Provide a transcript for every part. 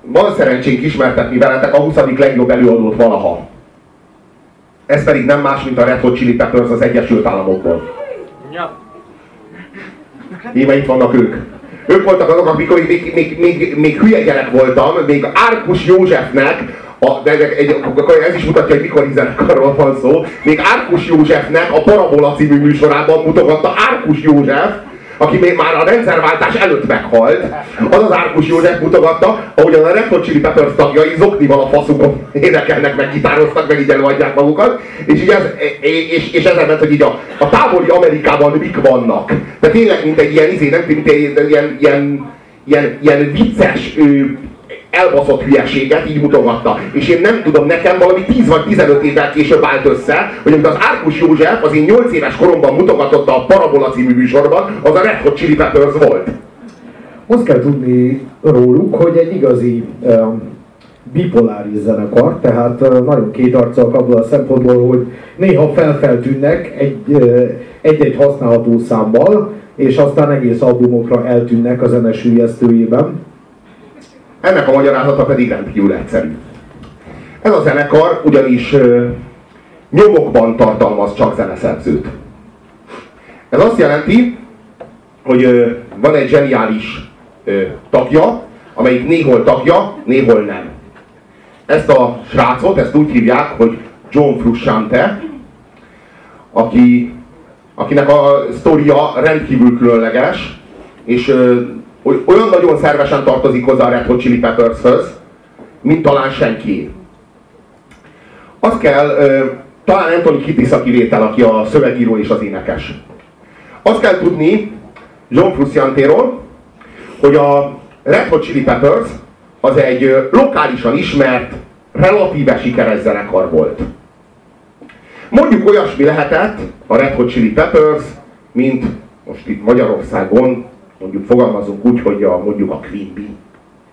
Van szerencsénk ismertetni veletek a 20. legjobb előadót valaha. Ez pedig nem más, mint a Red Hot Chili Peppers az Egyesült Államokból. Ja. Íme itt vannak ők. Ők voltak azok, amikor még, még, még, még hülye gyerek voltam, még Árkus Józsefnek, a, de egy, ez is mutatja, hogy mikor zenekarról van szó. Még Árkus Józsefnek a Parabola című műsorában mutogatta Árkus József, aki még már a rendszerváltás előtt meghalt, az az Árkus József mutogatta, ahogyan a Red Hot Chili Peppers tagjai zoknival a faszukon énekelnek, meg gitároztak, meg így előadják magukat, és, így ez, és, és ezzel ment, hogy így a, a távoli Amerikában mik vannak. De tényleg, mint egy ilyen, izé, nem, mint egy ilyen, ilyen, ilyen, ilyen vicces elbaszott hülyeséget így mutogatta. És én nem tudom, nekem valami 10 vagy 15 évvel később állt össze, hogy amit az Árkus József az én 8 éves koromban mutogatotta a Parabola című műsorban, az a Red Hot Chili Peppers volt. Azt kell tudni róluk, hogy egy igazi um, bipoláris zenekar, tehát nagyon kétarcak abból a szempontból, hogy néha felfeltűnnek egy-egy használható számmal, és aztán egész albumokra eltűnnek a zene sülyeztőjében. Ennek a magyarázata pedig rendkívül egyszerű. Ez a zenekar ugyanis nyomokban tartalmaz csak zeneszerzőt. Ez azt jelenti, hogy van egy zseniális tagja, amelyik néhol tagja, néhol nem. Ezt a srácot, ezt úgy hívják, hogy John Frusciante, aki, akinek a sztoria rendkívül különleges, és hogy olyan nagyon szervesen tartozik hozzá a Red Hot Chili Peppershöz, mint talán senki. Azt kell, talán Anthony Kiddis a kivétel, aki a szövegíró és az énekes. Azt kell tudni John Frusciantéról, hogy a Red Hot Chili Peppers az egy lokálisan ismert, relatíve sikeres zenekar volt. Mondjuk olyasmi lehetett a Red Hot Chili Peppers, mint most itt Magyarországon mondjuk fogalmazunk úgy, hogy a, mondjuk a Queen Bee.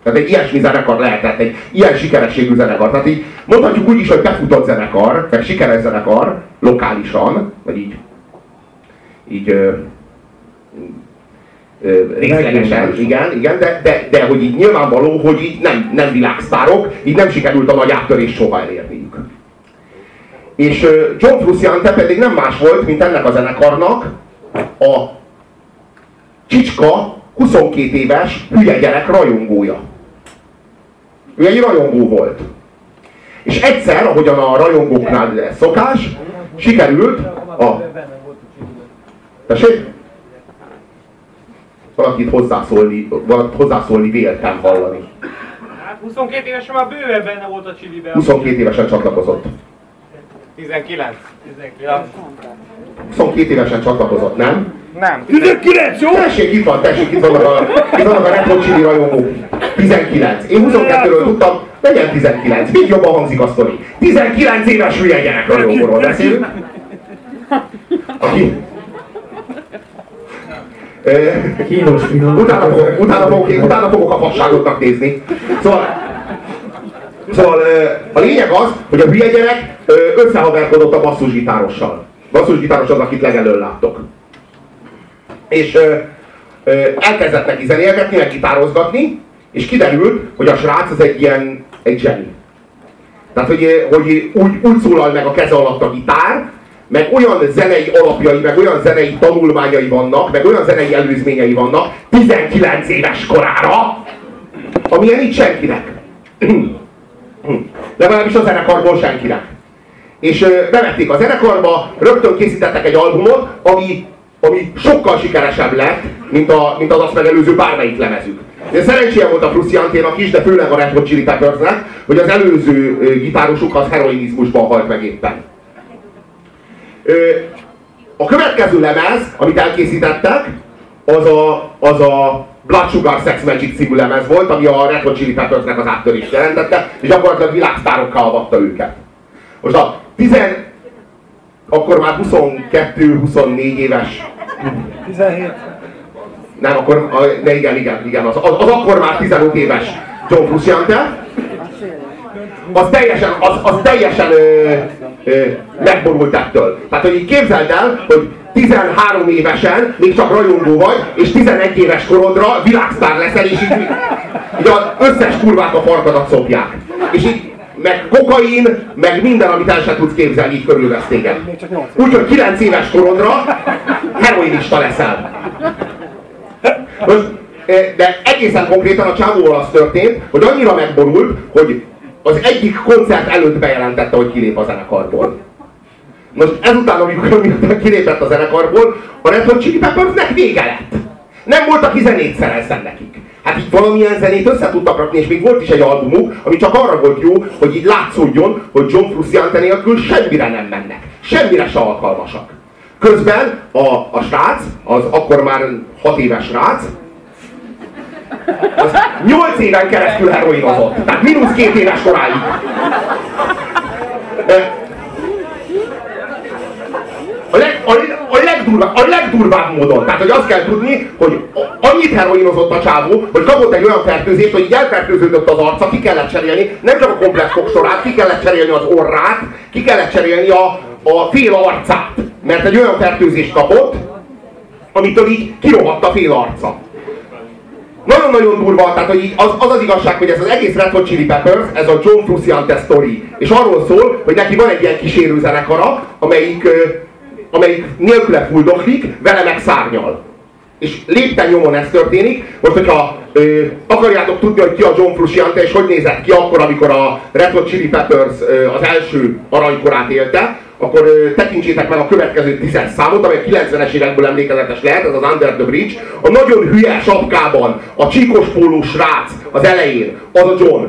Tehát egy ilyesmi zenekar lehetett, egy ilyen sikerességű zenekar. Tehát így mondhatjuk úgy is, hogy befutott zenekar, meg sikeres zenekar, lokálisan, vagy így, így ö, ö, részlegesen, igen, igen, de, de, de, hogy így nyilvánvaló, hogy így nem, nem világsztárok, így nem sikerült a nagy áttörés soha elérniük. És John Frusciante pedig nem más volt, mint ennek a zenekarnak a Csicska 22 éves hülye gyerek rajongója. Ő egy rajongó volt. És egyszer, ahogyan a rajongóknál szokás, sikerült a... Tessék? Valakit hozzászólni, valakit hozzászólni véltem hallani. Hát 22 évesen már bőven benne volt a csiliben. 22 évesen csatlakozott. 19. 19. 22 évesen csatlakozott, nem? Nem. 19, jó? Tessék, itt van, tessék, itt vannak a, itt vannak a Chili rajongók. 19. Én 22-ről tudtam, legyen 19. Még jobban hangzik a sztori. 19 éves hülye gyerek rajongóról beszélünk. Aki, Kínos utána, fogok, utána, fogok, utána fogok a fasságotnak nézni. Szóval, szóval a lényeg az, hogy a hülye gyerek összehaverkodott a basszusgitárossal. Basszusgitáros az, akit legelől láttok és ö, ö, elkezdett neki zenélgetni, meg gitározgatni, és kiderült, hogy a srác az egy ilyen, egy zseni. Tehát, hogy, hogy úgy, úgy szólal meg a keze alatt a gitár, meg olyan zenei alapjai, meg olyan zenei tanulmányai vannak, meg olyan zenei előzményei vannak 19 éves korára, amilyen itt senkinek. Legalábbis a zenekarból senkinek. És bevették a zenekarba, rögtön készítettek egy albumot, ami ami sokkal sikeresebb lett, mint, a, mint az azt megelőző bármelyik lemezük. De szerencséje volt a Fruscianténak is, de főleg a Red Hot Chili Peppersnek, hogy az előző gitárosuk az heroinizmusban halt meg éppen. A következő lemez, amit elkészítettek, az a, az a Blood Sugar Sex Magic című lemez volt, ami a Red Hot Chili Peppersnek az áttörést jelentette, és gyakorlatilag világsztárokká avatta őket. Most a 10, akkor már 22-24 éves 17. Nem, akkor, de igen, igen, igen, az, az, az akkor már 15 éves John Frusciante, az teljesen, az, az teljesen ö, ö, megborult ettől. Tehát, hogy így képzeld el, hogy 13 évesen még csak rajongó vagy, és 11 éves korodra világsztár leszel, és így, így az összes kurvát a farkadat szopják. És így meg kokain, meg minden, amit el sem tudsz képzelni, így körülvesz téged. Úgyhogy 9 éves korodra heroinista leszel. Most, eh, de egészen konkrétan a csávóval az történt, hogy annyira megborult, hogy az egyik koncert előtt bejelentette, hogy kilép a zenekarból. Most ezután, amikor, amikor kilépett a zenekarból, a Red Hot Chili Peppersnek vége lett. Nem volt, aki zenét szerezzen nekik. Hát így valamilyen zenét össze tudtak rakni, és még volt is egy albumuk, ami csak arra volt jó, hogy így látszódjon, hogy John Frusciante nélkül semmire nem mennek. Semmire se alkalmasak. Közben a, a srác, az akkor már 6 éves srác, az 8 éven keresztül heroinozott. Tehát mínusz két éves koráig. A, leg, a, a, legdurvább, a legdurvább módon. Tehát, hogy azt kell tudni, hogy annyit heroinozott a csávó, hogy kapott egy olyan fertőzést, hogy így elfertőződött az arca, ki kellett cserélni, nem csak a komplex fogsorát, ki kellett cserélni az orrát, ki kellett cserélni a, a fél arcát. Mert egy olyan fertőzést kapott, amitől így kirohadt a fél arca. Nagyon-nagyon durva, tehát hogy az, az az igazság, hogy ez az egész Red Hot Chili Peppers, ez a John Frusciante story. És arról szól, hogy neki van egy ilyen kísérő zenekara, amelyik amelyik nélküle fuldoklik, vele meg szárnyal. És lépten nyomon ez történik. Most, hogyha ö, akarjátok tudni, hogy ki a John Frusciante, és hogy nézett ki akkor, amikor a Red Hot Chili Peppers ö, az első aranykorát élte, akkor tekintsétek meg a következő tízes számot, amely a 90-es évekből emlékezetes lehet, ez az Under the Bridge. A nagyon hülye sapkában, a csíkos pólós srác az elején, az a John.